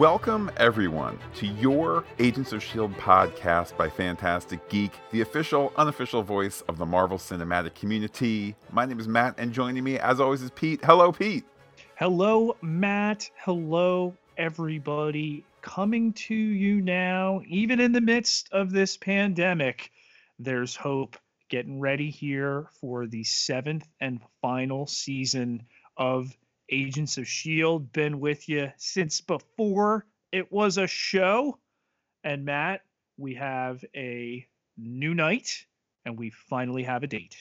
Welcome, everyone, to your Agents of S.H.I.E.L.D. podcast by Phantastic Geek, the official, unofficial voice of the Marvel Cinematic community. My name is Matt, and joining me, as always, is Pete. Hello, Pete. Hello, Matt. Hello, everybody. Coming to you now, even in the midst of this pandemic, there's hope. Getting ready here for the seventh and final season of Agents of S.H.I.E.L.D. Been with you since before it was a show. And Matt, we have a new night and we finally have a date.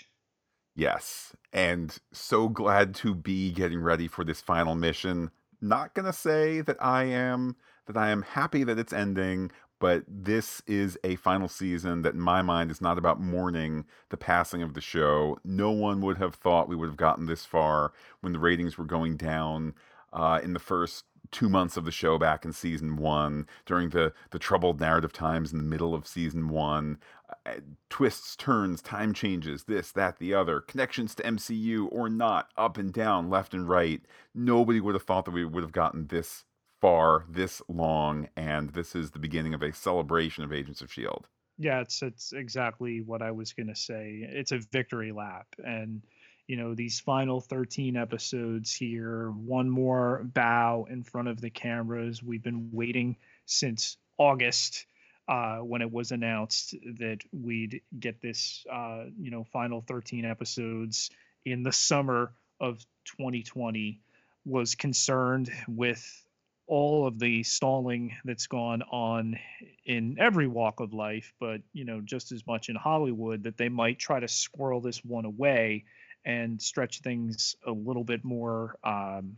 Yes, and so glad to be getting ready for this final mission. Not gonna say that I am that I am happy that it's ending, but this is a final season that in my mind is not about mourning the passing of the show. No one would have thought we would have gotten this far when the ratings were going down uh, in the first two months of the show back in season one during the the troubled narrative times in the middle of season one uh, twists turns time changes this that the other connections to mcu or not up and down left and right nobody would have thought that we would have gotten this far, this long, and this is the beginning of a celebration of Agents of Shield. Yeah, it's it's exactly what I was gonna say. It's a victory lap, and you know these final 13 episodes here, one more bow in front of the cameras. We've been waiting since August. Uh, when it was announced that we'd get this, uh, you know, final 13 episodes in the summer of 2020, was concerned with all of the stalling that's gone on in every walk of life, but you know, just as much in Hollywood, that they might try to squirrel this one away and stretch things a little bit more. Um,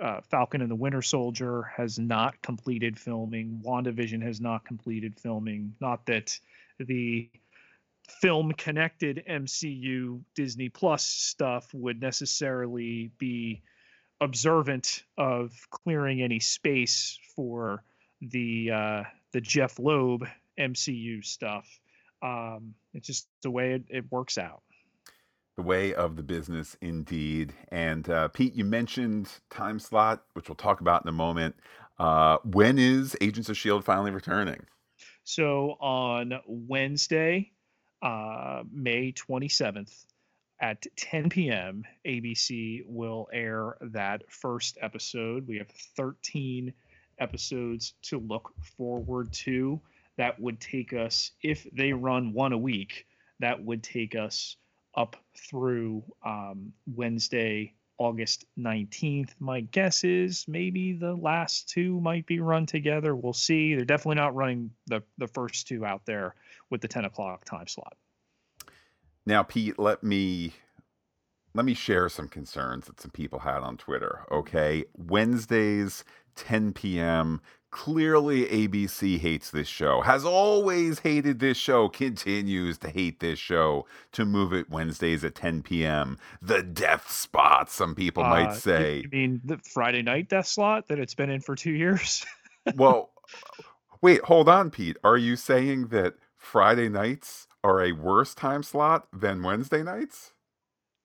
uh, Falcon and the Winter Soldier has not completed filming. WandaVision has not completed filming. Not that the film connected MCU Disney Plus stuff would necessarily be observant of clearing any space for the uh, the Jeff Loeb MCU stuff. Um, it's just the way it, it works out. The way of the business, indeed. And uh, Pete, you mentioned time slot, which we'll talk about in a moment. Uh, when is Agents of Shield finally returning? So on Wednesday, uh, May twenty seventh, at 10 p.m., ABC will air that first episode. We have 13 episodes to look forward to. That would take us, if they run one a week, that would take us up through um, Wednesday, August 19th. My guess is maybe the last two might be run together. We'll see. They're definitely not running the, the first two out there with the 10 o'clock time slot. Now, Pete, let me let me share some concerns that some people had on Twitter. Okay, Wednesdays, 10 p.m. Clearly, ABC hates this show, has always hated this show, continues to hate this show to move it Wednesdays at 10 p.m. The death spot, some people uh, might say. You mean the Friday night death slot that it's been in for two years? well, wait, hold on, Pete. Are you saying that Friday nights are a worse time slot than Wednesday nights?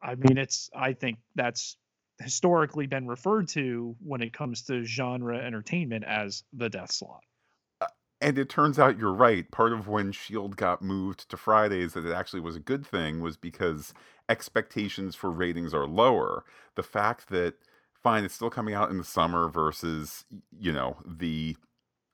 I mean, it's I think that's historically been referred to when it comes to genre entertainment as the death slot. Uh, and it turns out you're right. Part of when Shield got moved to Fridays that it actually was a good thing was because expectations for ratings are lower. The fact that fine, it's still coming out in the summer versus you know the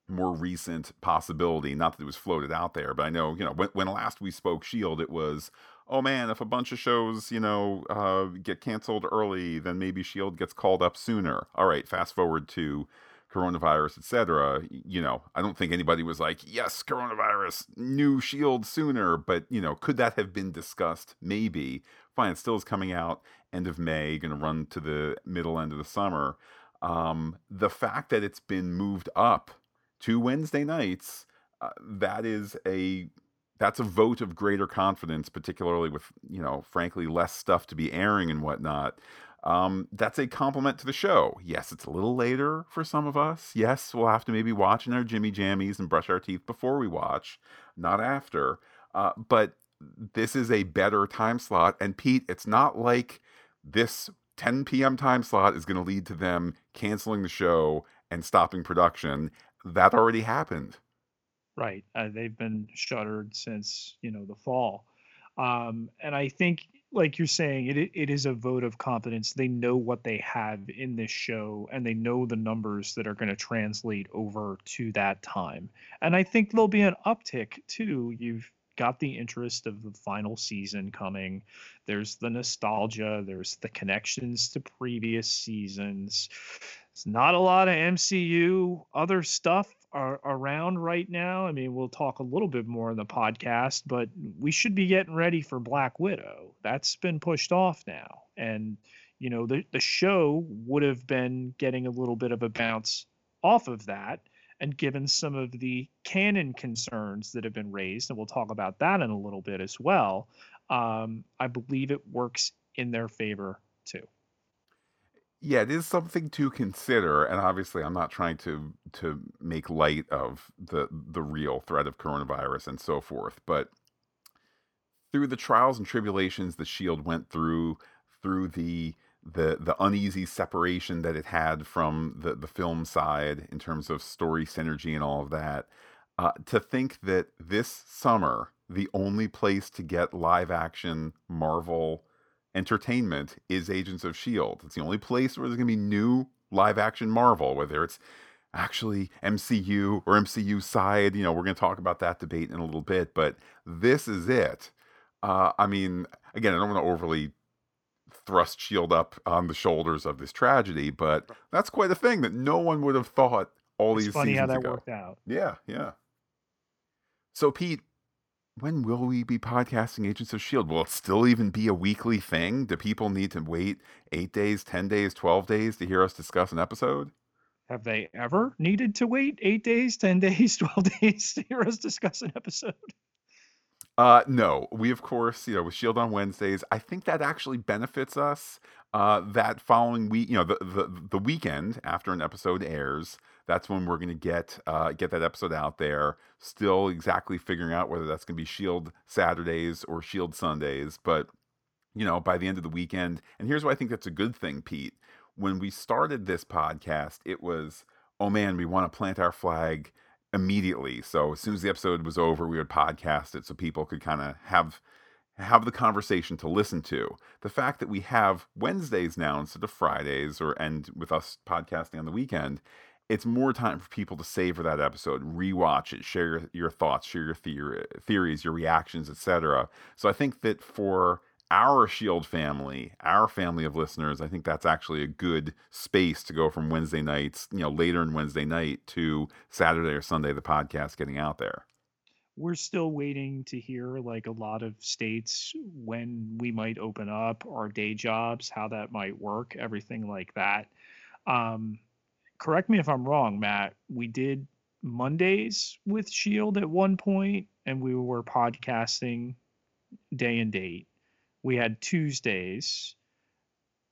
more recent possibility. Not that it was floated out there, but I know, you know, when, when last we spoke Shield, it was, oh man, if a bunch of shows, you know, uh, get canceled early, then maybe Shield gets called up sooner. All right, fast forward to coronavirus, etc. You know, I don't think anybody was like, yes, coronavirus, new Shield sooner. But you know, could that have been discussed? Maybe. Fine, it still is coming out end of May, going to run to the middle end of the summer. Um, the fact that it's been moved up two Wednesday nights, uh, that is a that's a vote of greater confidence, particularly with you know, frankly, less stuff to be airing and whatnot. Um, that's a compliment to the show. Yes, it's a little later for some of us. Yes, we'll have to maybe watch in our Jimmy Jammies and brush our teeth before we watch, not after. Uh, but this is a better time slot. And Pete, it's not like this 10 p.m. time slot is going to lead to them canceling the show and stopping production. That already happened. Right. Uh, they've been shuttered since, you know, the fall. Um, and I think, like you're saying, it it is a vote of confidence. They know what they have in this show, and they know the numbers that are going to translate over to that time. And I think there'll be an uptick too. You've got the interest of the final season coming. There's the nostalgia. There's the connections to previous seasons. It's not a lot of MCU other stuff are around right now. I mean, we'll talk a little bit more in the podcast, but we should be getting ready for Black Widow. That's been pushed off now. And, you know, the, the show would have been getting a little bit of a bounce off of that. And given some of the canon concerns that have been raised, and we'll talk about that in a little bit as well, um, I believe it works in their favor too. Yeah, it is something to consider, and obviously, I'm not trying to to make light of the the real threat of coronavirus and so forth, but through the trials and tribulations the Shield went through, through the the the uneasy separation that it had from the the film side in terms of story synergy and all of that, uh, to think that this summer the only place to get live action Marvel entertainment is Agents of S.H.I.E.L.D. It's the only place where there's going to be new live action Marvel, whether it's actually MCU or MCU side. You know, we're going to talk about that debate in a little bit, but this is it. Uh, I mean, again, I don't want to overly thrust Shield up on the shoulders of this tragedy, but that's quite a thing that no one would have thought all it's these funny how that ago. worked out. Yeah, yeah. So, Pete, when will we be podcasting Agents of S.H.I.E.L.D.? Will it still even be a weekly thing? Do people need to wait eight days, 10 days, 12 days to hear us discuss an episode? Have they ever needed to wait eight days, 10 days, 12 days to hear us discuss an episode? Uh, no, we of course, you know, with Shield on Wednesdays, I think that actually benefits us. Uh, that following week, you know, the, the the weekend after an episode airs, that's when we're going to get uh, get that episode out there. Still, exactly figuring out whether that's going to be Shield Saturdays or Shield Sundays, but you know, by the end of the weekend. And here's why I think that's a good thing, Pete. When we started this podcast, it was, oh man, we want to plant our flag immediately. So as soon as the episode was over, we would podcast it so people could kind of have have the conversation to listen to. The fact that we have Wednesdays now instead of Fridays or and with us podcasting on the weekend, it's more time for people to savor that episode, rewatch it, share your, your thoughts, share your theory, theories, your reactions, etc. So I think that for our Shield family, our family of listeners, I think that's actually a good space to go from Wednesday nights, you know, later in Wednesday night to Saturday or Sunday, the podcast getting out there. We're still waiting to hear, like a lot of states, when we might open up our day jobs, how that might work, everything like that. Um, correct me if I'm wrong, Matt. We did Mondays with Shield at one point, and we were podcasting day and date we had Tuesdays.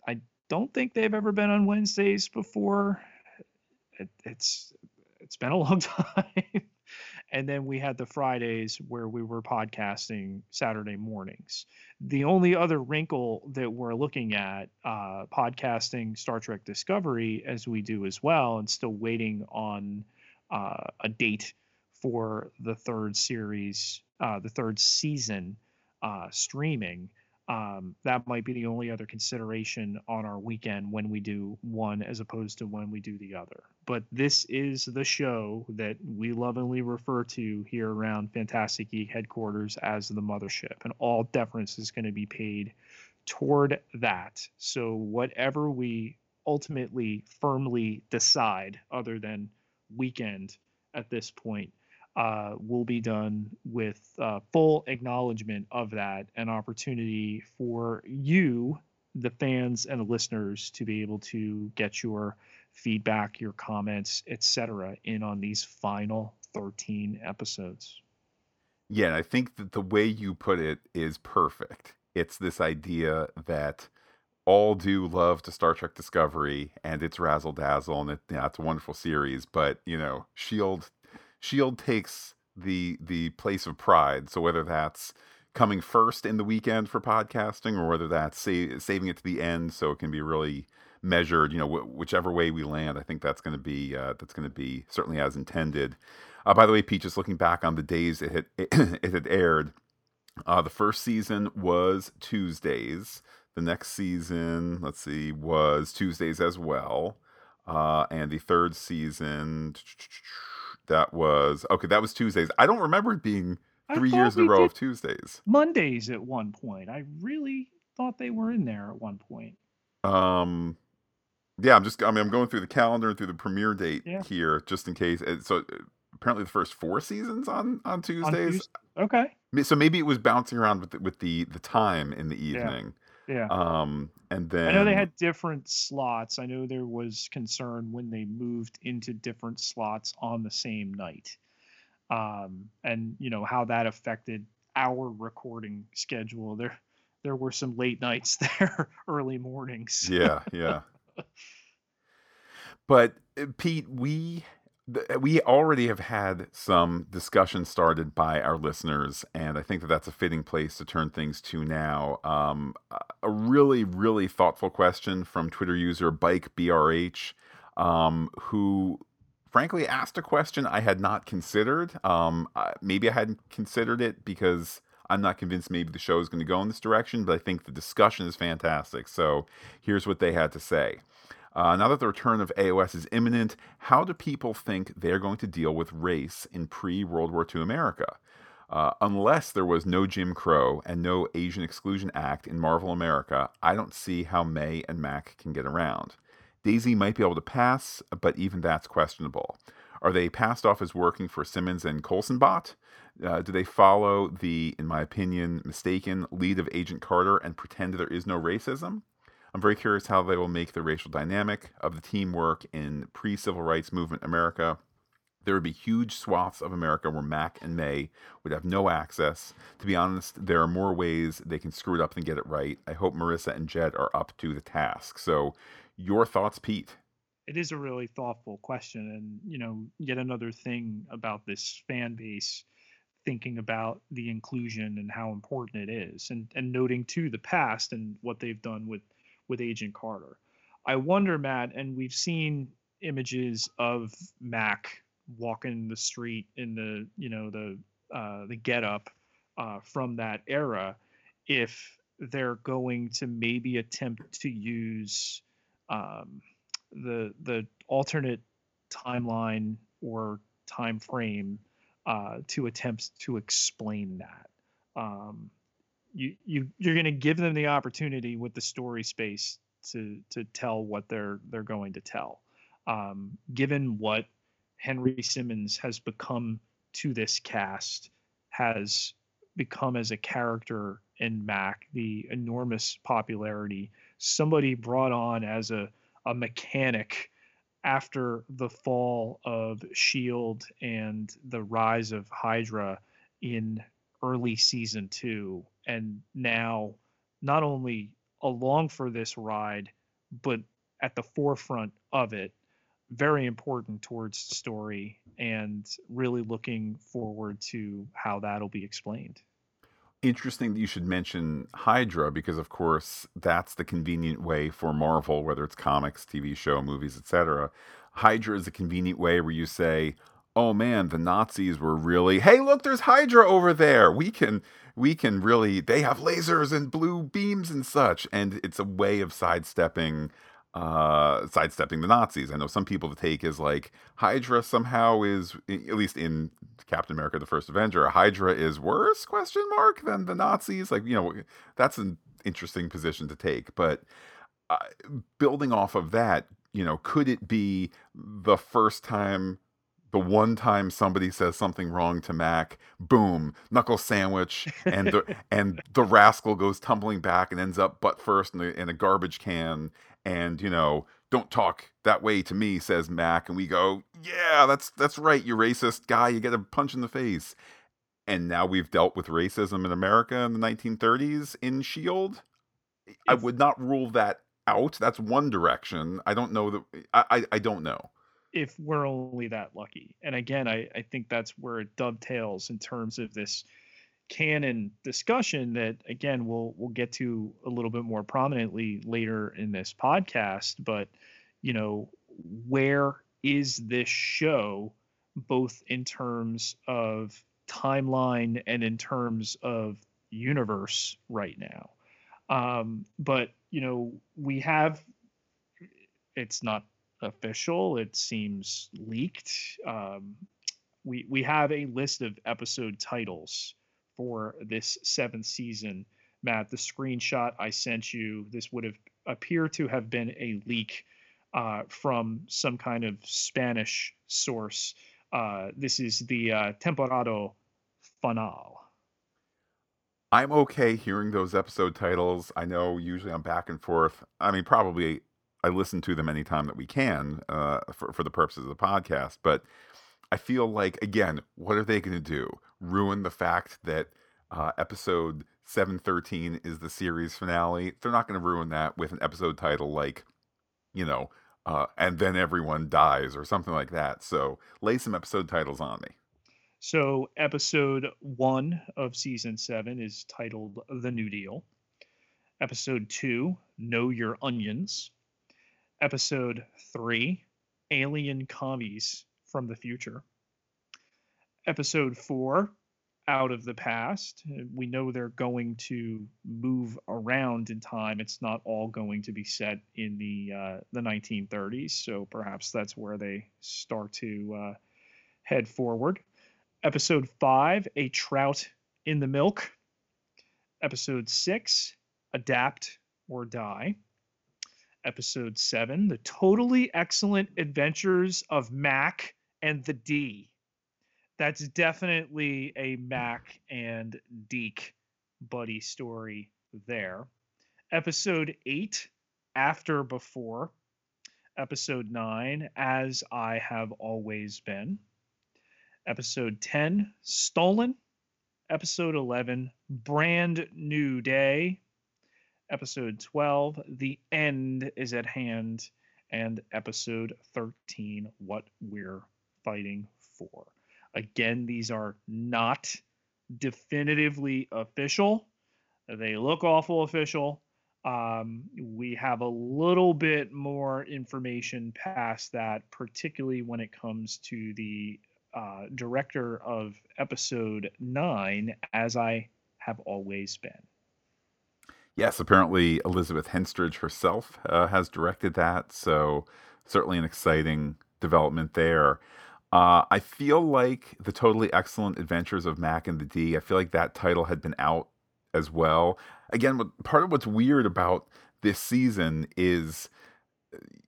I don't think they've ever been on Wednesdays before. It, it's it's been a long time. And then we had the Fridays where we were podcasting Saturday mornings. The only other wrinkle that we're looking at uh, podcasting Star Trek Discovery as we do as well, and still waiting on uh, a date for the third series, uh, the third season uh, streaming um, that might be the only other consideration on our weekend when we do one as opposed to when we do the other. But this is the show that we lovingly refer to here around Phantastic Geek headquarters as the mothership, and all deference is going to be paid toward that. So, whatever we ultimately firmly decide, other than weekend at this point, uh, will be done with uh, full acknowledgement of that, an opportunity for you, the fans and the listeners, to be able to get your feedback, your comments, etc., in on these final 13 episodes. Yeah, I think that the way you put it is perfect. It's this idea that all do love to Star Trek Discovery and it's razzle dazzle and it, yeah, it's a wonderful series, but you know, Shield Shield takes the the place of pride. So whether that's coming first in the weekend for podcasting, or whether that's sa- saving it to the end so it can be really measured. You know, wh- whichever way we land, I think that's going to be uh, that's going to be certainly as intended. Uh, by the way, Pete, just looking back on the days it had it had aired, uh, the first season was Tuesdays. The next season, let's see, was Tuesdays as well. Uh, and the third season, that was okay. That was Tuesdays. I don't remember it being three years in a row of Tuesdays. Mondays at one point. I really thought they were in there at one point. Um, yeah, I'm just. I mean, I'm going through the calendar and through the premiere date Yeah. here, just in case. Uh, So uh, apparently, the first four seasons on on On Tuesdays. Okay. So maybe it was bouncing around with the, with the the time in the evening. Yeah. Um, and then I know they had different slots. I know there was concern when they moved into different slots on the same night. Um, and you know how that affected our recording schedule. There there were some late nights there, early mornings. yeah, yeah. But uh, Pete, we we already have had some discussion started by our listeners, and I think that that's a fitting place to turn things to now. Um, a- really, really thoughtful question from Twitter user Bike BRH, um, who frankly asked a question I had not considered. Um, maybe I hadn't considered it because I'm not convinced maybe the show is going to go in this direction, but I think the discussion is fantastic. So here's what they had to say. Uh, now that the return of AOS is imminent, how do people think they're going to deal with race in pre World War II America? Uh, unless there was no Jim Crow and no Asian Exclusion Act in Marvel America, I don't see how May and Mac can get around. Daisy might be able to pass, but even that's questionable. Are they passed off as working for Simmons and Coulson Bot? Uh, do they follow the, in my opinion, mistaken lead of Agent Carter and pretend there is no racism? I'm very curious how they will make the racial dynamic of the teamwork in pre civil rights movement America. There would be huge swaths of America where Mac and May would have no access. To be honest, there are more ways they can screw it up than get it right. I hope Maurissa and Jed are up to the task. So, your thoughts, Pete? It is a really thoughtful question, and you know, yet another thing about this fan base thinking about the inclusion and how important it is, and and noting too the past and what they've done with with Agent Carter. I wonder, Matt, and we've seen images of Mac walking the street in the you know the uh, the get up uh, from that era, if they're going to maybe attempt to use um, the the alternate timeline or time frame uh, to attempt to explain that. Um, you you you're going to give them the opportunity with the story space to to tell what they're they're going to tell. Um, given what Henry Simmons has become to this cast, has become as a character in Mac, the enormous popularity, somebody brought on as a a mechanic after the fall of Shield and the rise of Hydra in early season 2 and now not only along for this ride but at the forefront of it very important towards the story and really looking forward to how that'll be explained Interesting that you should mention Hydra because, of course, that's the convenient way for Marvel, whether it's comics, TV show, movies, etc. Hydra is a convenient way where you say, "Oh man, the Nazis were really hey, look, there's Hydra over there. We can we can really they have lasers and blue beams and such." And it's a way of sidestepping uh sidestepping the Nazis. I know some people take is like Hydra somehow is at least in Captain America the First Avenger, Hydra is worse question mark than the Nazis. Like, you know, that's an interesting position to take, but uh, building off of that, you know, could it be the first time the one time somebody says something wrong to Mac, boom, knuckle sandwich, and the and the rascal goes tumbling back and ends up butt first in, the, in a garbage can, and you know, don't talk that way to me, says Mac, and we go, yeah, that's that's right, you racist guy, you get a punch in the face. And now we've dealt with racism in America in the 1930s in Shield. I would not rule that out. That's one direction. I don't know that. I I, I don't know. If we're only that lucky. And again, I, I think that's where it dovetails in terms of this canon discussion that again we'll we'll get to a little bit more prominently later in this podcast but you know where is this show both in terms of timeline and in terms of universe right now um, but you know we have it's not official it seems leaked um, we we have a list of episode titles for this seventh season. Matt, the screenshot I sent you, this would have appear to have been a leak uh, from some kind of Spanish source. Uh, this is the uh, Temporada Final. I'm okay hearing those episode titles. I know usually I'm back and forth. I mean, probably I listen to them anytime that we can uh, for, for the purposes of the podcast, but I feel like again, what are they going to do? Ruin the fact that uh, episode 713 is the series finale. They're not going to ruin that with an episode title like, you know, uh, and then everyone dies or something like that. So lay some episode titles on me. So episode one of season seven is titled The New Deal. Episode two, Know Your Onions. Episode three, Alien Commies from the future. Episode four, Out of the Past. We know they're going to move around in time. It's not all going to be set in the uh, the 1930s, so perhaps that's where they start to uh, head forward. Episode five, A Trout in the Milk. Episode six, Adapt or Die episode seven, the totally excellent adventures of Mac and the D. That's definitely a Mac and Deke buddy story there. Episode eight, After Before. Episode nine, As I Have Always Been. Episode 10, Stolen. Episode 11, Brand New Day. Episode 12, The End is at Hand. And episode 13, What We're fighting for. Again, these are not definitively official. They look awful official. Um, we have a little bit more information past that, particularly when it comes to the uh, director of episode nine, as I have always been. Yes, apparently Elizabeth Henstridge herself uh, has directed that, so certainly an exciting development there. Uh, I feel like the totally excellent adventures of Mac and the D. I feel like that title had been out as well. Again, part of what's weird about this season is,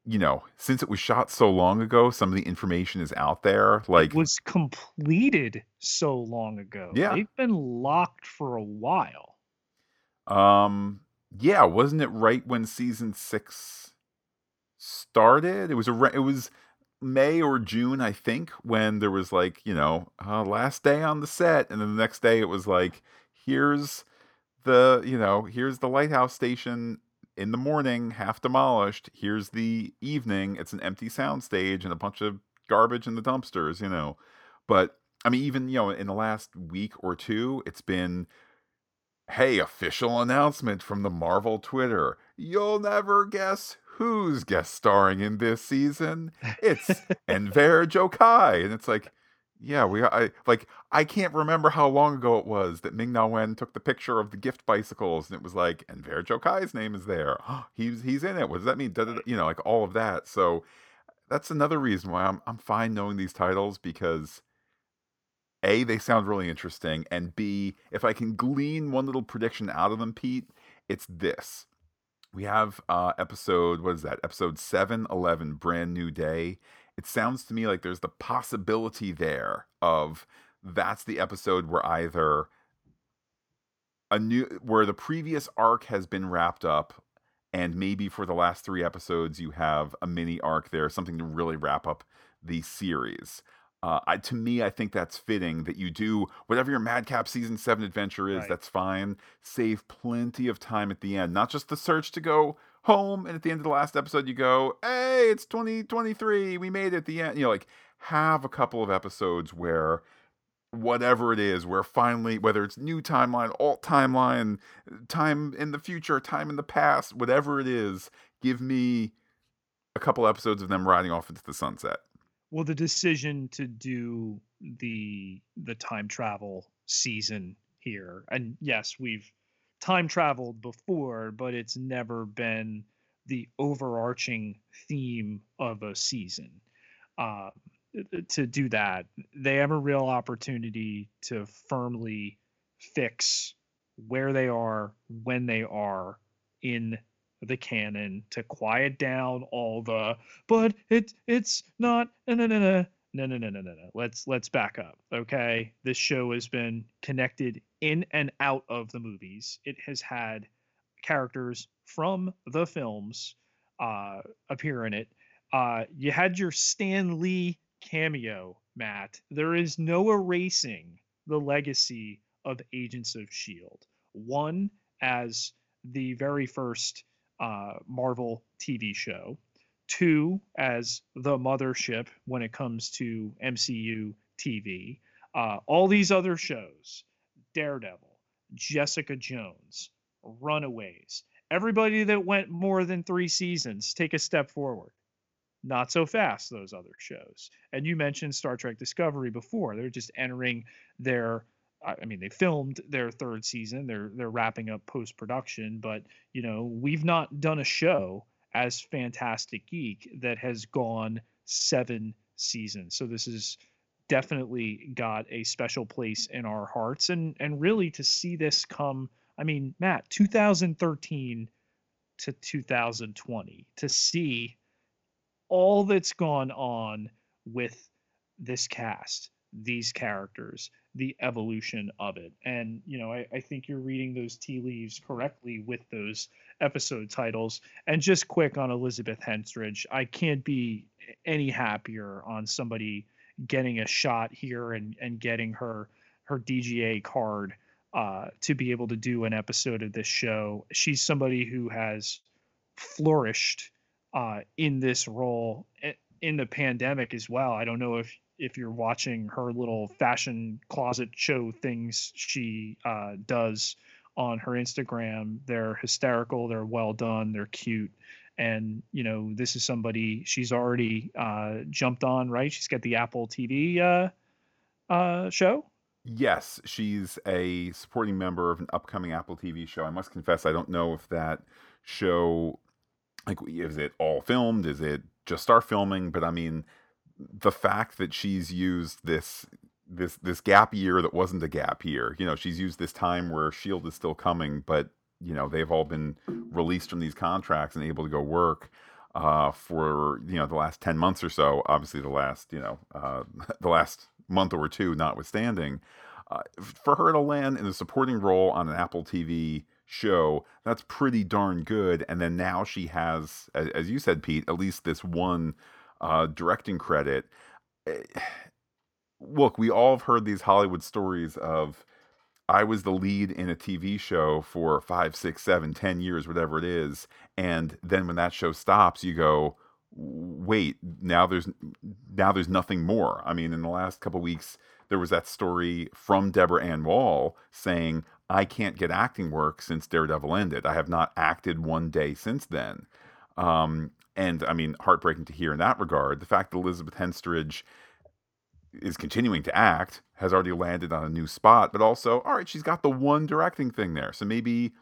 you know, since it was shot so long ago, some of the information is out there. Like it was completed so long ago. Yeah, they've been locked for a while. Um, yeah, wasn't it right when season six started? It was a it was May or June, I think, when there was like, you know, uh, last day on the set. And then the next day it was like, here's the, you know, here's the lighthouse station in the morning, half demolished. Here's the evening. It's an empty soundstage and a bunch of garbage in the dumpsters, you know. But I mean, even, you know, in the last week or two, it's been, hey, official announcement from the Marvel Twitter. You'll never guess who's guest starring in this season? It's Enver Gjokaj. And it's like, yeah, we I like I can't remember how long ago it was that Ming Na Wen took the picture of the gift bicycles and it was like Enver Gjokaj's name is there. he's he's in it. What does that mean? You know, like all of that. So that's another reason why I'm I'm fine knowing these titles because a they sound really interesting and b if I can glean one little prediction out of them, Pete, it's this. We have uh, episode what is that? Episode 711 brand new day. It sounds to me like there's the possibility there of that's the episode where either a new where the previous arc has been wrapped up and maybe for the last three episodes you have a mini arc there something to really wrap up the series uh, I, to me, I think that's fitting that you do whatever your Madcap season seven adventure is. Right. That's fine. Save plenty of time at the end, not just the search to go home, and at the end of the last episode, you go, "Hey, it's 2023. We made it at the end." You know, like have a couple of episodes where whatever it is, where finally, whether it's new timeline, alt timeline, time in the future, time in the past, whatever it is, give me a couple episodes of them riding off into the sunset. Well, the decision to do the the time travel season here, and yes, we've time traveled before, but it's never been the overarching theme of a season. Um, to do that, they have a real opportunity to firmly fix where they are when they are in the canon to quiet down all the but it it's not no no no no no no no no no no. Let's let's back up okay? This show has been connected in and out of the movies. It has had characters from the films uh appear in it. Uh you had your stan lee cameo matt. There is no erasing the legacy of agents of shield one as the very first uh, Marvel TV show, two as the mothership when it comes to MCU TV. Uh, all these other shows, Daredevil, Jessica Jones, Runaways, everybody that went more than three seasons, take a step forward. Not so fast, those other shows. And you mentioned Star Trek Discovery before. They're just entering their I mean, they filmed their third season. They're they're wrapping up post production, but you know, we've not done a show as Phantastic Geek that has gone seven seasons. So this is definitely got a special place in our hearts, and and really to see this come. I mean, Matt, 2013 to 2020, to see all that's gone on with this cast, these characters, the evolution of it. And, you know, I, I think you're reading those tea leaves correctly with those episode titles. And just quick on Elizabeth Henstridge, I can't be any happier on somebody getting a shot here and, and getting her her DGA card uh, to be able to do an episode of this show. She's somebody who has flourished uh, in this role eh, in the pandemic as well. I don't know if if you're watching her little fashion closet show things she uh, does on her Instagram, they're hysterical, they're well done, they're cute. And you know, this is somebody she's already uh, jumped on, right? She's got the Apple TV uh, uh, show. Yes, she's a supporting member of an upcoming Apple TV show. I must confess, I don't know if that show, like, is it all filmed? Is it just start filming? But I mean, the fact that she's used this this this gap year that wasn't a gap year. You know, she's used this time where Shield is still coming, but you know they've all been released from these contracts and able to go work uh, for you know the last ten months or so. Obviously, the last you know uh, the last month or two, notwithstanding, uh, for her to land in a supporting role on an Apple TV show, that's pretty darn good. And then now she has, as, as you said, Pete, at least this one uh, directing credit. Eh, look, we all have heard these Hollywood stories of I was the lead in a TV show for five, six, seven, ten years, whatever it is, and then when that show stops, you go, wait, now there's now there's nothing more. I mean, in the last couple weeks, there was that story from Deborah Ann Woll saying, I can't get acting work since Daredevil ended. I have not acted one day since then. Um, and I mean, heartbreaking to hear in that regard. The fact that Elizabeth Henstridge is continuing to act, has already landed on a new spot, but also, all right, she's got the one directing thing there. So maybe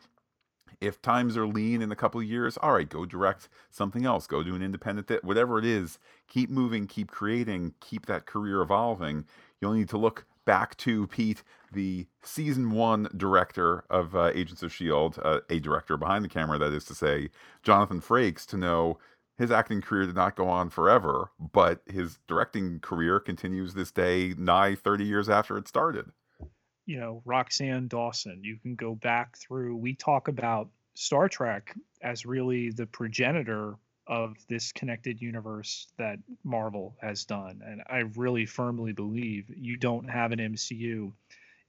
if times are lean in a couple of years, all right, go direct something else, go do an independent, th- whatever it is, keep moving, keep creating, keep that career evolving. You'll need to look back to Pete, the season one director of uh, Agents of S.H.I.E.L.D., uh, a director behind the camera, that is to say, Jonathan Frakes, to know his acting career did not go on forever, but his directing career continues this day, nigh 30 years after it started. You know, Roxann Dawson, you can go back through, we talk about Star Trek as really the progenitor of this connected universe that Marvel has done. And I really firmly believe you don't have an MCU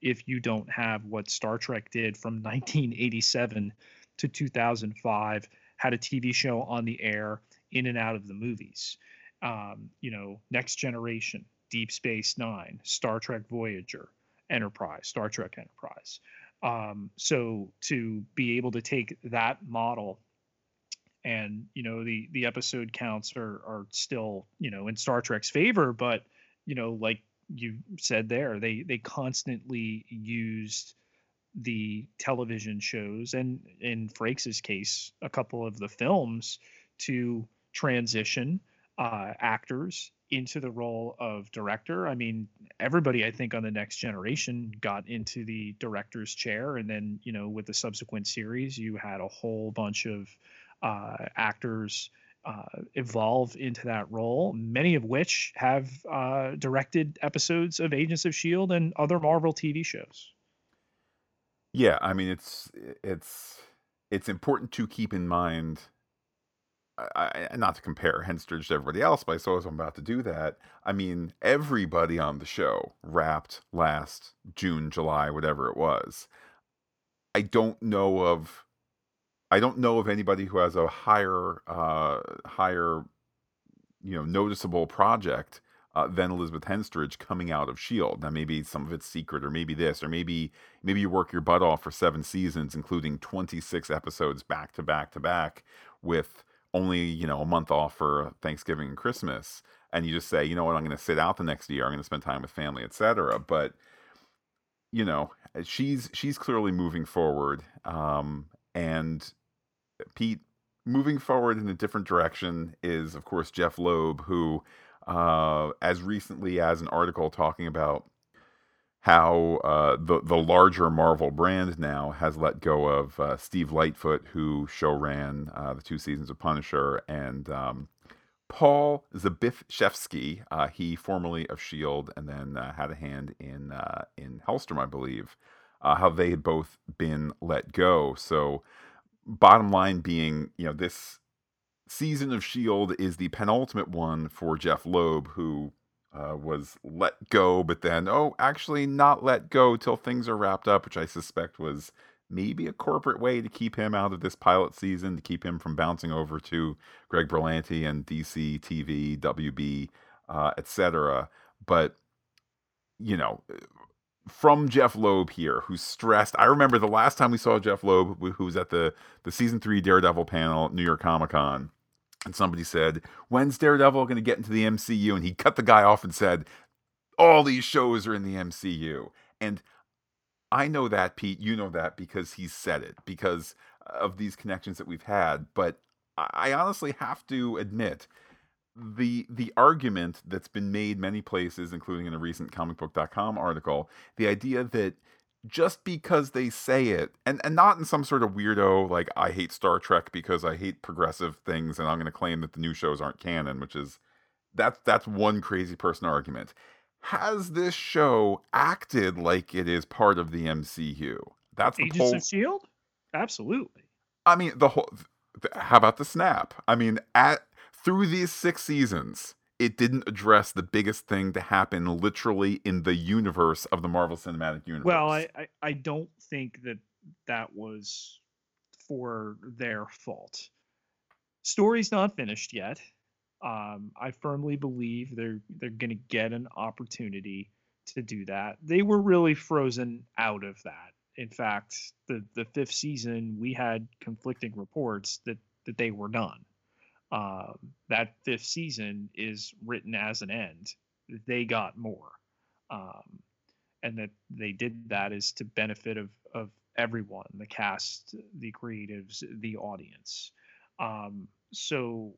if you don't have what Star Trek did from 1987 to 2005, had a TV show on the air in and out of the movies. Um, you know, Next Generation, Deep Space Nine, Star Trek Voyager, Enterprise, Star Trek Enterprise. Um, so to be able to take that model and you know the the episode counts are are still you know in Star Trek's favor, but you know like you said there, they they constantly used the television shows and in Frakes's case, a couple of the films to transition uh, actors into the role of director. I mean, everybody I think on the next generation got into the director's chair, and then you know with the subsequent series, you had a whole bunch of uh, actors uh, evolve into that role. Many of which have uh, directed episodes of Agents of Shield and other Marvel TV shows. Yeah, I mean it's it's it's important to keep in mind I, not to compare Henstridge to everybody else, but I suppose I'm about to do that. I mean, everybody on the show wrapped last June, July, whatever it was. I don't know of, I don't know of anybody who has a higher, uh, higher, you know, noticeable project uh, than Elizabeth Henstridge coming out of Shield. Now, maybe some of it's secret, or maybe this, or maybe maybe you work your butt off for seven seasons, including 26 episodes back to back to back with only you know a month off for Thanksgiving and Christmas, and you just say, you know what, I'm going to sit out the next year. I'm going to spend time with family, etc. But you know, eh, she's she's clearly moving forward, um, and Pete moving forward in a different direction is, of course, Jeff Loeb, who, uh, as recently as an article talking about how uh, the the larger Marvel brand now has let go of uh, Steve Lightfoot, who show ran uh, the two seasons of Punisher, and um, Paul Zbyszewski, uh, he formerly of Shield, and then uh, had a hand in uh, in Helstrom, I believe. how they had both been let go. So, bottom line being, you know, this season of Shield is the penultimate one for Jeff Loeb, who uh, was let go, but then, oh, actually not let go till things are wrapped up, which I suspect was maybe a corporate way to keep him out of this pilot season, to keep him from bouncing over to Greg Berlanti and DC TV, WB, uh, etc. But, you know, from Jeff Loeb here, who's stressed. I remember the last time we saw Jeff Loeb, who was at the, the season three Daredevil panel at New York Comic Con and somebody said, When's Daredevil going to get into the MCU? And he cut the guy off and said, All these shows are in the MCU. And I know that, Pete. You know that because he said it, because of these connections that we've had. But I honestly have to admit, the the argument that's been made many places, including in a recent comicbook.com article, the idea that just because they say it and, and not in some sort of weirdo like i hate star trek because i hate progressive things and i'm going to claim that the new shows aren't canon which is that's that's one crazy person argument. Has this show acted like it is part of the mcu that's the Agents whole... of shield absolutely. I mean the whole how about the snap? I mean at through these six seasons it didn't address the biggest thing to happen literally in the universe of the Marvel Cinematic Universe. Well, I, I, I don't think that that was for their fault. Story's not finished yet. Um, I firmly believe they're they're going to get an opportunity to do that. They were really frozen out of that. In fact, the the fifth season we had conflicting reports that that they were done um, that fifth season is written as an end. They got more, um, and that they did that is to benefit of of everyone, the cast, the creatives, the audience. Um, so,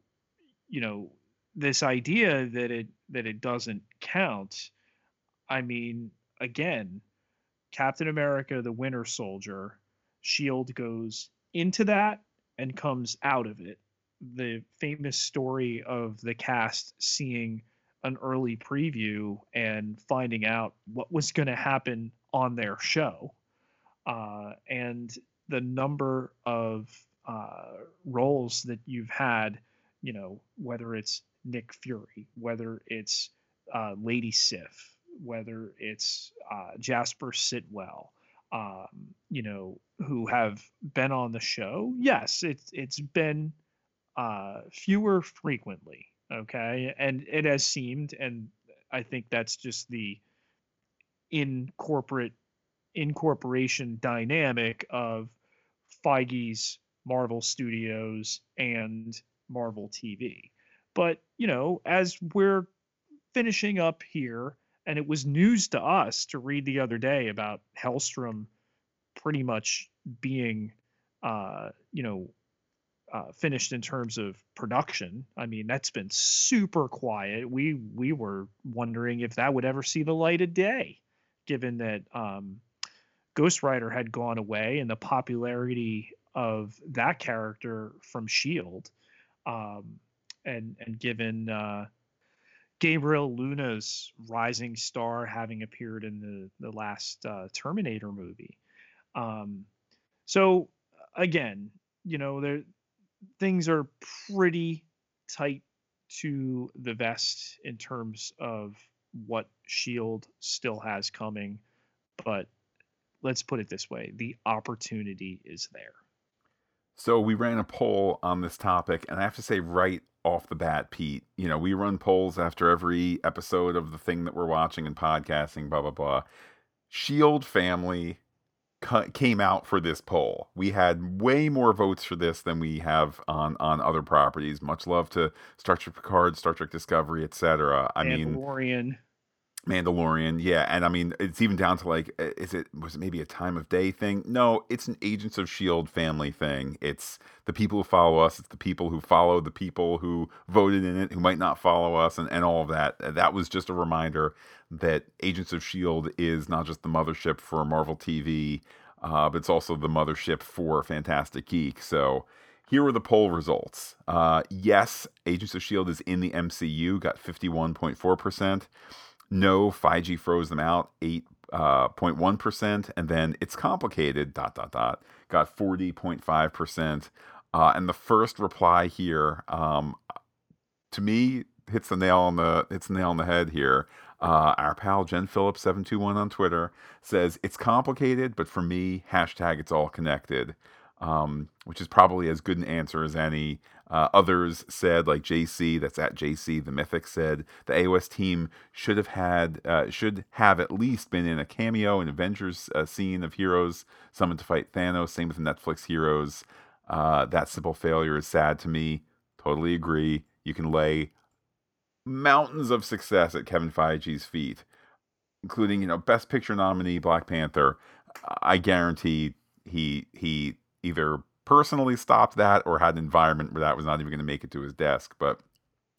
you know, this idea that it that it doesn't count. I mean, again, Captain America: The Winter Soldier, Shield goes into that and comes out of it the famous story of the cast seeing an early preview and finding out what was going to happen on their show. Uh, and the number of uh, roles that you've had, you know, whether it's Nick Fury, whether it's uh, Lady Sif, whether it's uh, Jasper Sitwell, um, you know, who have been on the show. Yes, it's it's been uh, fewer frequently. Okay, and it has seemed, and I think that's just the in corporate incorporation dynamic of Feige's Marvel Studios and Marvel TV. But, you know, as we're finishing up here, and it was news to us to read the other day about Helstrom pretty much being, uh, you know, uh, finished in terms of production. I mean, that's been super quiet. We we were wondering if that would ever see the light of day, given that um, Ghost Rider had gone away and the popularity of that character from Shield, um, and and given uh, Gabriel Luna's rising star having appeared in the the last uh, Terminator movie. Um, so again, you know, there things are pretty tight to the vest in terms of what Shield still has coming, but let's put it this way: the opportunity is there. So we ran a poll on this topic, and I have to say, right off the bat, Pete, you know, we run polls after every episode of the thing that we're watching and podcasting, blah blah blah. Shield family came out for this poll. We had way more votes for this than we have on on other properties. Much love to Star Trek Picard, Star Trek Discovery, etc. I mean, Mandalorian. Mandalorian, yeah, and I mean it's even down to like, is it was it maybe a time of day thing? No, it's an Agents of Shield family thing. It's the people who follow us. It's the people who follow the people who voted in it, who might not follow us, and and all of that. That was just a reminder that Agents of Shield is not just the mothership for Marvel TV, uh, but it's also the mothership for Phantastic Geek. So here are the poll results. Uh, yes, Agents of Shield is in the MCU, got fifty one point four percent. No, Feige froze them out, 8.1%. Uh, and then it's complicated, dot, dot, dot, got 40.5%. Uh, and the first reply here, um, to me, hits the nail on the hits the nail on the head here. Uh, our pal Jen Phillips seven two one on Twitter says it's complicated, but for me, hashtag it's all connected, um, which is probably as good an answer as any. Uh, others said, like JC, that's at JC, the Mythic said, the AOS team should have had, uh, should have at least been in a cameo in Avengers uh, scene of heroes summoned to fight Thanos. Same with Netflix heroes. Uh, that simple failure is sad to me. Totally agree. You can lay mountains of success at Kevin Feige's feet, including you know Best Picture nominee Black Panther. I guarantee he he either personally stopped that or had an environment where that was not even going to make it to his desk. But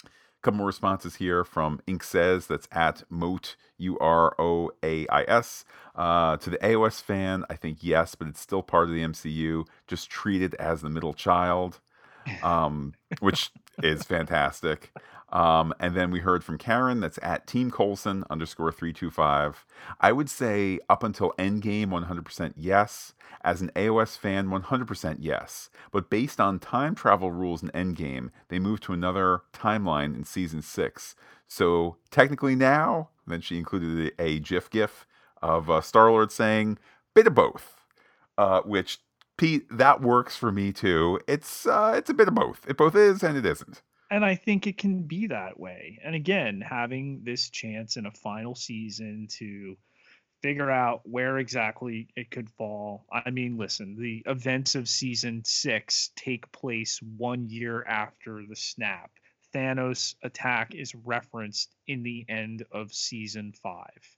a couple more responses here from Ink Says, that's at Moat, U R O A I S. Uh, to the AOS fan, I think yes, but it's still part of the MCU. Just treated as the middle child, um, which is fantastic. Um, and then we heard from Karen, that's at Team Coulson underscore 325. I would say up until Endgame, 100% yes. As an AOS fan, 100% yes. But based on time travel rules in Endgame, they moved to another timeline in season six. So technically now, then she included a, a GIF GIF of uh, Star Lord saying, bit of both, uh, which Pete, that works for me too. It's uh, it's a bit of both. It both is and it isn't and I think it can be that way. And again, having this chance in a final season to figure out where exactly it could fall. I mean, listen, the events of season six take place one year after the snap. Thanos' attack is referenced in the end of season five.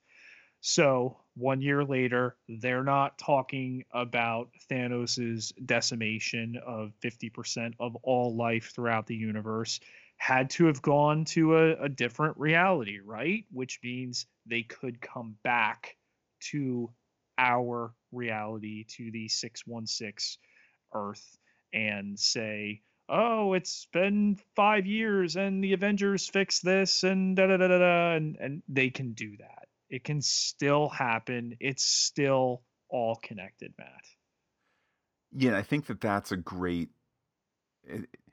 So one year later, they're not talking about Thanos' decimation of 50% of all life throughout the universe. Had to have gone to a, a different reality, right? Which means they could come back to our reality, to the 616 Earth, and say, oh, it's been five years and the Avengers fixed this and da da da da da. And, and they can do that it can still happen. It's still all connected, Matt. Yeah, I think that that's a great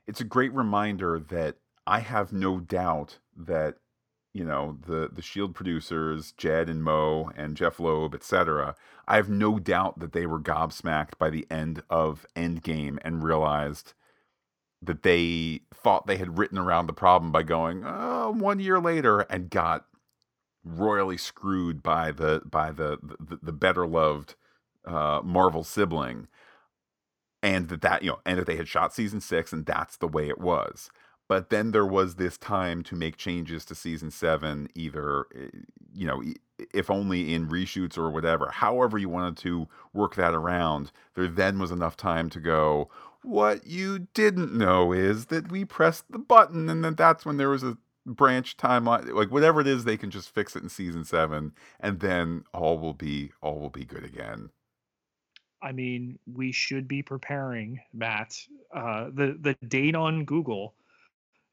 it's a great reminder that I have no doubt that you know the the Shield producers, Jed and Mo and Jeph Loeb, etc. I have no doubt that they were gobsmacked by the end of Endgame and realized that they thought they had written around the problem by going oh, one year later and got royally screwed by the by the the, the better loved uh, Marvel sibling, and that that you know, and that they had shot season six, and that's the way it was. But then there was this time to make changes to season seven, either eh, you know, if only in reshoots or whatever. However, you wanted to work that around, there then was enough time to go. What you didn't know is that we pressed the button, and then that's when there was a branch timeline like whatever it is they can just fix it in season 7 and then all will be all will be good again. I mean we should be preparing matt uh the the date on google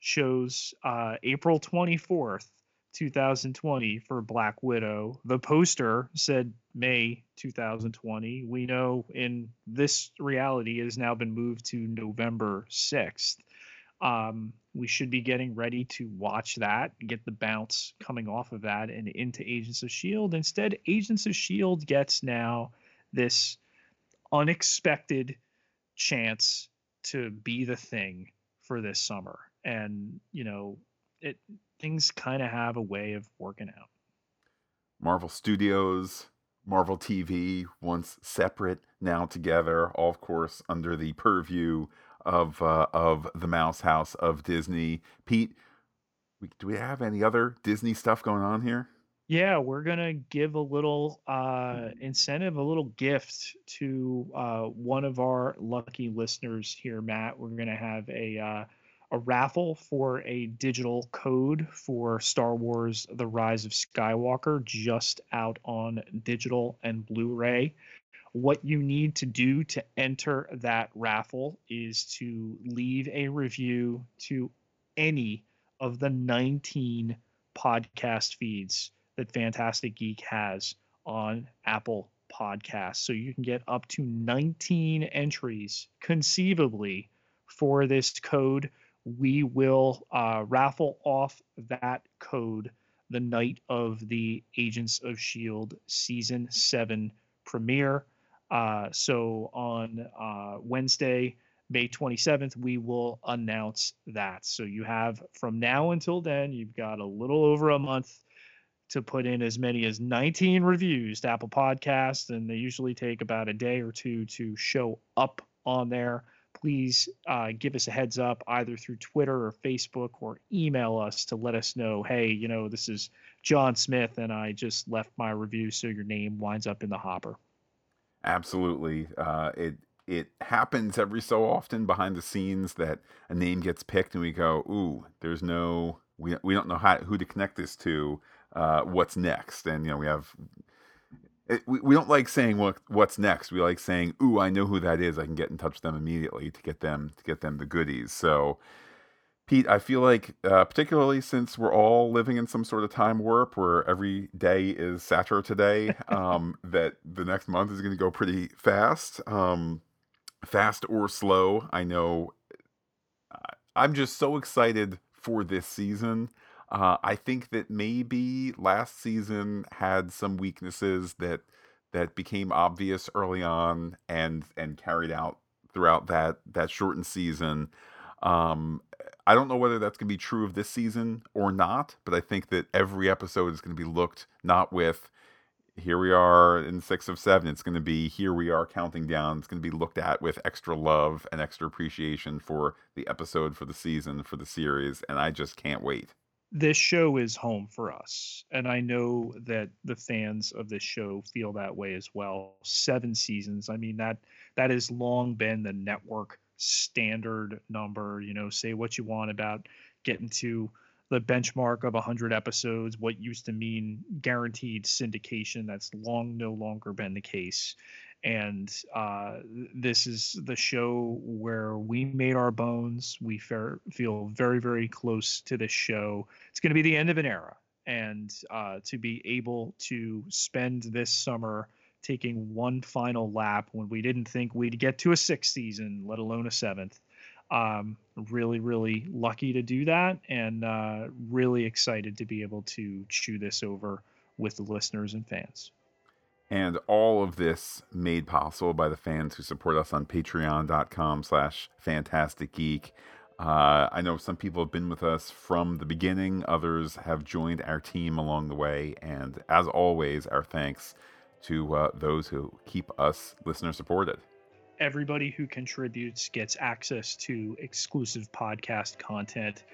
shows uh april 24th 2020 for black widow. The poster said may 2020 we know in this reality has now been moved to november 6th um, we should be getting ready to watch that, get the bounce coming off of that and into Agents of S.H.I.E.L.D. Instead, Agents of S.H.I.E.L.D. gets now this unexpected chance to be the thing for this summer. And, you know, it things kind of have a way of working out. Marvel Studios, Marvel TV, once separate, now together, all of course under the purview of uh, of the Mouse House of Disney. Pete, we, do we have any other Disney stuff going on here? Yeah, we're gonna give a little uh, incentive, a little gift to uh, one of our lucky listeners here, Matt. We're gonna have a uh, a raffle for a digital code for Star Wars: The Rise of Skywalker, just out on digital and Blu-ray. What you need to do to enter that raffle is to leave a review to any of the 19 podcast feeds that Phantastic Geek has on Apple Podcasts. So you can get up to 19 entries conceivably for this code. We will uh, raffle off that code the night of the Agents of S.H.I.E.L.D. season 7 premiere. Uh, so on uh, Wednesday, May 27th, we will announce that. So you have from now until then, you've got a little over a month to put in as many as 19 reviews to Apple Podcasts, and they usually take about a day or two to show up on there. Please uh, give us a heads up either through Twitter or Facebook or email us to let us know hey, you know, this is John Smith, and I just left my review, so your name winds up in the hopper. Absolutely. Uh, it it happens every so often behind the scenes that a name gets picked and we go, "Ooh, there's no we we don't know how who to connect this to. Uh, what's next?" And you know, we have it, we, we don't like saying what what's next. We like saying, "Ooh, I know who that is. I can get in touch with them immediately to get them to get them the goodies." So Pete, I feel like, uh, particularly since we're all living in some sort of time warp where every day is Saturday today, um, that the next month is going to go pretty fast, um, fast or slow. I know. I'm just so excited for this season. Uh, I think that maybe last season had some weaknesses that that became obvious early on and and carried out throughout that that shortened season. Um, I don't know whether that's going to be true of this season or not, but I think that every episode is going to be looked not with here we are in six of seven. It's going to be here we are counting down. It's going to be looked at with extra love and extra appreciation for the episode, for the season, for the series. And I just can't wait. This show is home for us. And I know that the fans of this show feel that way as well. Seven seasons. I mean, that that has long been the network standard number. You know, say what you want about getting to the benchmark of 100 episodes, what used to mean guaranteed syndication. That's long no longer been the case. And uh, this is the show where we made our bones. We feel very, very close to this show. It's going to be the end of an era. And uh, to be able to spend this summer taking one final lap when we didn't think we'd get to a sixth season, let alone a seventh. Um, really, really lucky to do that, and uh, really excited to be able to chew this over with the listeners and fans. And all of this made possible by the fans who support us on patreon.com slash phantastic geek. Uh, I know some people have been with us from the beginning, others have joined our team along the way. And as always, our thanks to uh, those who keep us listener supported. Everybody who contributes gets access to exclusive podcast content.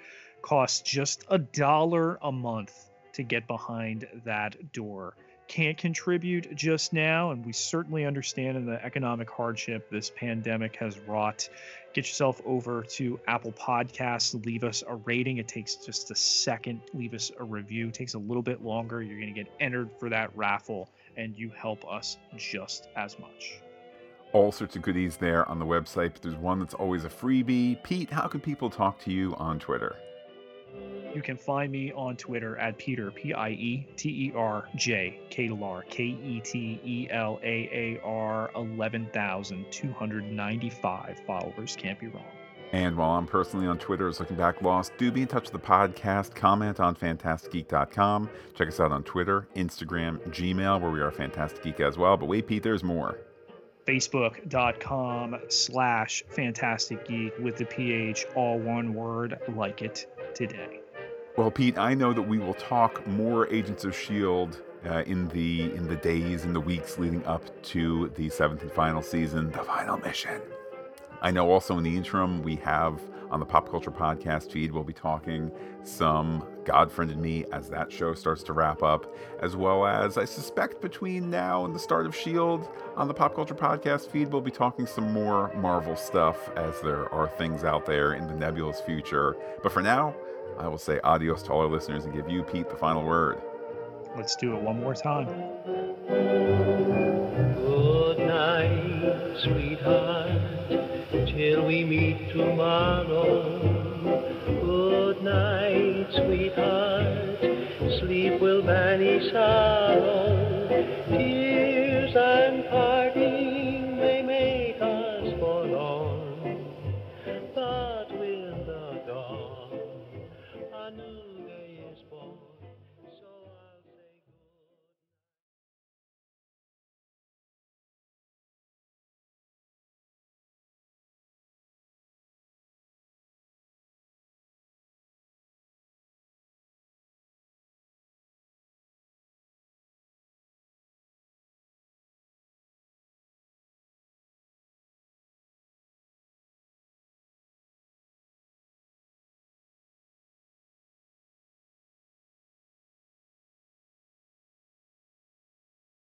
Costs just a dollar a month to get behind that door can't contribute just now, and we certainly understand in the economic hardship this pandemic has wrought. Get yourself over to Apple Podcasts, leave us a rating. It takes just a second. Leave us a review. It takes a little bit longer. You're going to get entered for that raffle, and you help us just as much. All sorts of goodies there on the website, but there's one that's always a freebie. Pete, how can people talk to you on Twitter? You can find me on Twitter at Pieter, P I E T E R J, Ketelaar, K E T E L A A R, 11,295 followers. Can't be wrong. And while I'm personally on Twitter as Looking Back Lost, do be in touch with the podcast. Comment on phantasticgeek.com. Check us out on Twitter, Instagram, Gmail, where we are Phantastic Geek as well. But wait, Pete, there's more. Facebook.com slash Phantastic Geek with the PH, all one word, like it today. Well, Pete, I know that we will talk more Agents of Shield uh, in the in the days and the weeks leading up to the seventh and final season, the final mission. I know also in the interim we have on the Pop Culture Podcast feed we'll be talking some God Friended Me as that show starts to wrap up, as well as I suspect between now and the start of Shield on the Pop Culture Podcast feed we'll be talking some more Marvel stuff as there are things out there in the nebulous future. But for now, I will say adios to all our listeners and give you, Pete, the final word. Let's do it one more time. Good night, sweetheart, till we meet tomorrow. Good night, sweetheart, sleep will banish sorrow.